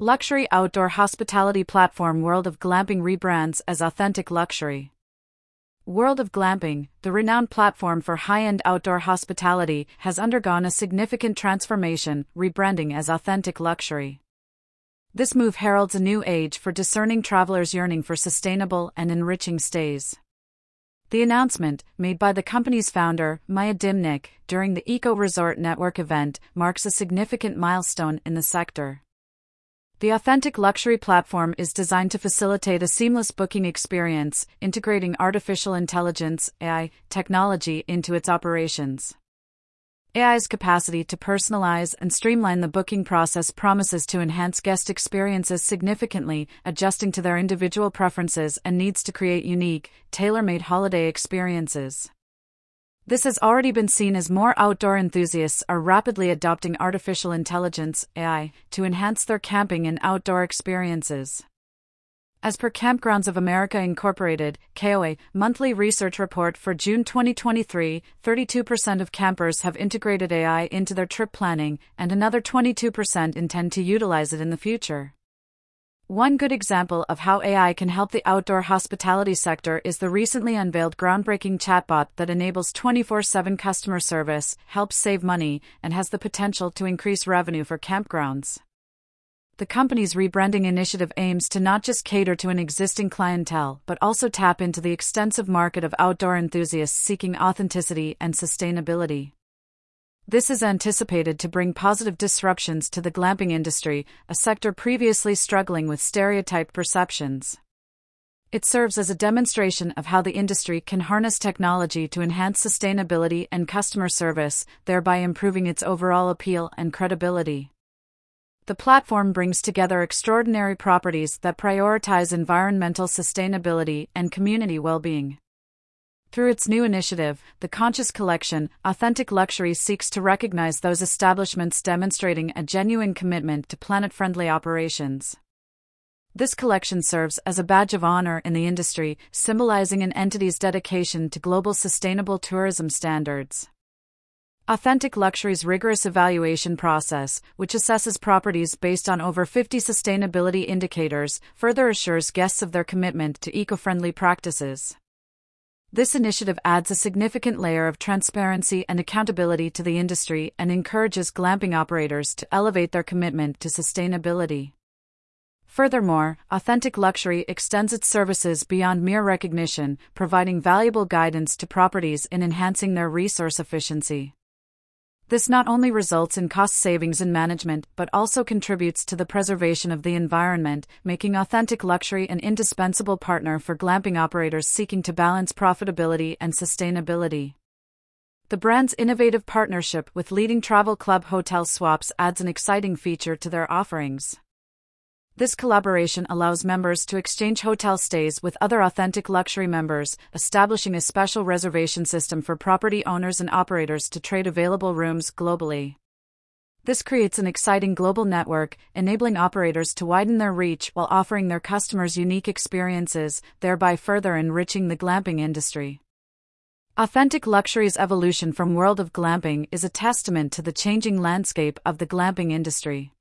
Luxury outdoor hospitality platform World of Glamping rebrands as Authentic Luxury. World of Glamping, the renowned platform for high end outdoor hospitality, has undergone a significant transformation, rebranding as Authentic Luxury. This move heralds a new age for discerning travelers yearning for sustainable and enriching stays. The announcement, made by the company's founder, Maya Dimnik, during the Eco Resort Network event, marks a significant milestone in the sector. The Authentic Luxury platform is designed to facilitate a seamless booking experience, integrating artificial intelligence AI technology into its operations. AI's capacity to personalize and streamline the booking process promises to enhance guest experiences significantly, adjusting to their individual preferences and needs to create unique, tailor made holiday experiences. This has already been seen as more outdoor enthusiasts are rapidly adopting artificial intelligence AI to enhance their camping and outdoor experiences. As per Kampgrounds of America Incorporated, KOA, monthly research report for June 2023, 32% of campers have integrated AI into their trip planning, and another 22% intend to utilize it in the future. One good example of how AI can help the outdoor hospitality sector is the recently unveiled groundbreaking chatbot that enables 24 7 customer service, helps save money, and has the potential to increase revenue for campgrounds. The company's rebranding initiative aims to not just cater to an existing clientele, but also tap into the extensive market of outdoor enthusiasts seeking authenticity and sustainability. This is anticipated to bring positive disruptions to the glamping industry, a sector previously struggling with stereotyped perceptions. It serves as a demonstration of how the industry can harness technology to enhance sustainability and customer service, thereby improving its overall appeal and credibility. The platform brings together extraordinary properties that prioritize environmental sustainability and community well being. Through its new initiative, the Conscious Collection, Authentic Luxury seeks to recognize those establishments demonstrating a genuine commitment to planet friendly operations. This collection serves as a badge of honor in the industry, symbolizing an entity's dedication to global sustainable tourism standards. Authentic Luxury's rigorous evaluation process, which assesses properties based on over 50 sustainability indicators, further assures guests of their commitment to eco friendly practices. This initiative adds a significant layer of transparency and accountability to the industry and encourages glamping operators to elevate their commitment to sustainability. Furthermore, Authentic Luxury extends its services beyond mere recognition, providing valuable guidance to properties in enhancing their resource efficiency. This not only results in cost savings in management but also contributes to the preservation of the environment, making Authentic Luxury an indispensable partner for glamping operators seeking to balance profitability and sustainability. The brand's innovative partnership with leading travel club Hotel Swaps adds an exciting feature to their offerings. This collaboration allows members to exchange hotel stays with other authentic luxury members, establishing a special reservation system for property owners and operators to trade available rooms globally. This creates an exciting global network, enabling operators to widen their reach while offering their customers unique experiences, thereby further enriching the glamping industry. Authentic Luxury's evolution from world of glamping is a testament to the changing landscape of the glamping industry.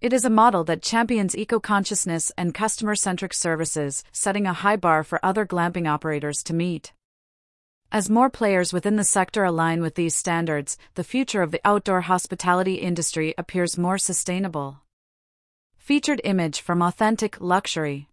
It is a model that champions eco consciousness and customer centric services, setting a high bar for other glamping operators to meet. As more players within the sector align with these standards, the future of the outdoor hospitality industry appears more sustainable. Featured image from Authentic Luxury